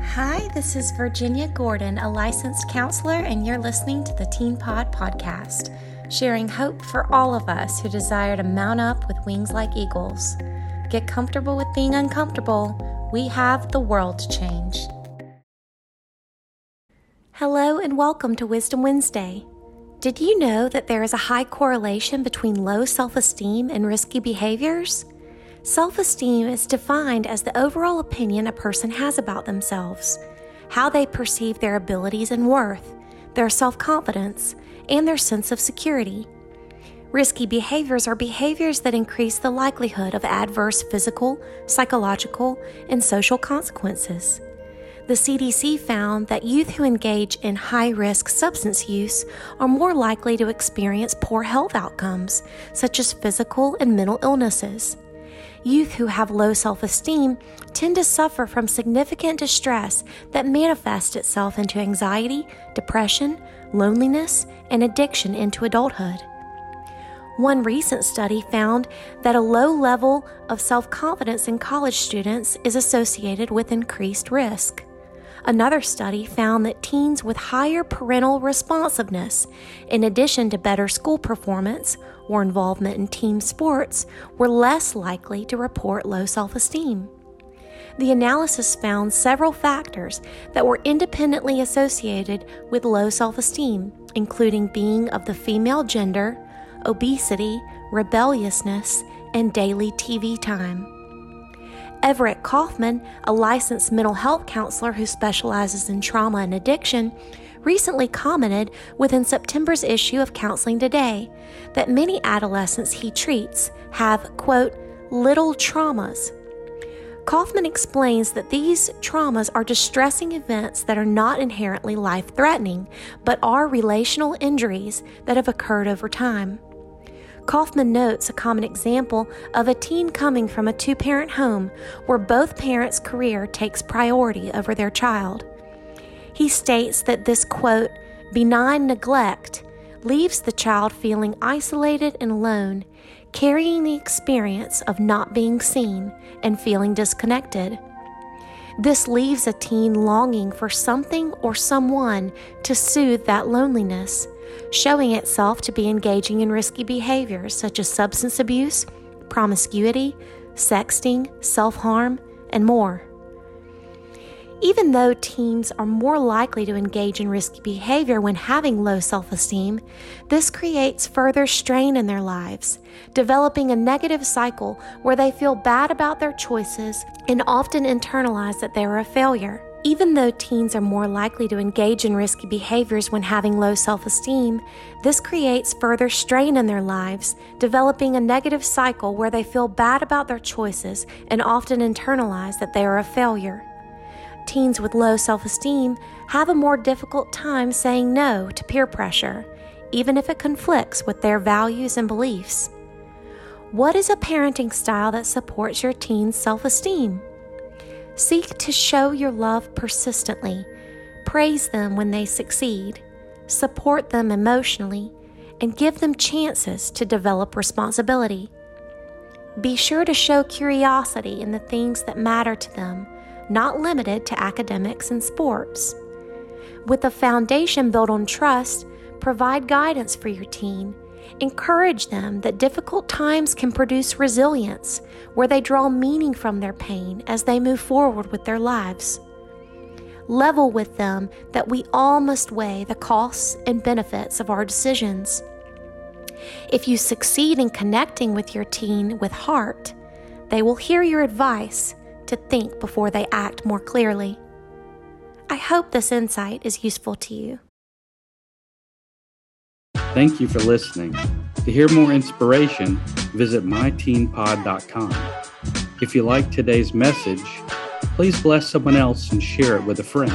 Hi, this is Virginia Gordon, a licensed counselor, and you're listening to the Teen Pod Podcast, sharing hope for all of us who desire to mount up with wings like eagles. Get comfortable with being uncomfortable. We have the world to change. Hello, and welcome to Wisdom Wednesday. Did you know that there is a high correlation between low self esteem and risky behaviors? Self esteem is defined as the overall opinion a person has about themselves, how they perceive their abilities and worth, their self confidence, and their sense of security. Risky behaviors are behaviors that increase the likelihood of adverse physical, psychological, and social consequences. The CDC found that youth who engage in high risk substance use are more likely to experience poor health outcomes, such as physical and mental illnesses youth who have low self esteem tend to suffer from significant distress that manifests itself into anxiety, depression, loneliness, and addiction into adulthood. One recent study found that a low level of self confidence in college students is associated with increased risk. Another study found that teens with higher parental responsiveness, in addition to better school performance or involvement in team sports, were less likely to report low self esteem. The analysis found several factors that were independently associated with low self esteem, including being of the female gender, obesity, rebelliousness, and daily TV time. Everett Kaufman, a licensed mental health counselor who specializes in trauma and addiction, recently commented within September's issue of Counseling Today that many adolescents he treats have, quote, little traumas. Kaufman explains that these traumas are distressing events that are not inherently life threatening, but are relational injuries that have occurred over time. Kaufman notes a common example of a teen coming from a two parent home where both parents' career takes priority over their child. He states that this quote, benign neglect leaves the child feeling isolated and alone, carrying the experience of not being seen and feeling disconnected. This leaves a teen longing for something or someone to soothe that loneliness showing itself to be engaging in risky behaviors such as substance abuse, promiscuity, sexting, self harm, and more. Even though teens are more likely to engage in risky behavior when having low self esteem, this creates further strain in their lives, developing a negative cycle where they feel bad about their choices and often internalize that they are a failure. Even though teens are more likely to engage in risky behaviors when having low self esteem, this creates further strain in their lives, developing a negative cycle where they feel bad about their choices and often internalize that they are a failure. Teens with low self esteem have a more difficult time saying no to peer pressure, even if it conflicts with their values and beliefs. What is a parenting style that supports your teen's self esteem? Seek to show your love persistently, praise them when they succeed, support them emotionally, and give them chances to develop responsibility. Be sure to show curiosity in the things that matter to them, not limited to academics and sports. With a foundation built on trust, provide guidance for your teen Encourage them that difficult times can produce resilience, where they draw meaning from their pain as they move forward with their lives. Level with them that we all must weigh the costs and benefits of our decisions. If you succeed in connecting with your teen with heart, they will hear your advice to think before they act more clearly. I hope this insight is useful to you. Thank you for listening. To hear more inspiration, visit myteenpod.com. If you like today's message, please bless someone else and share it with a friend.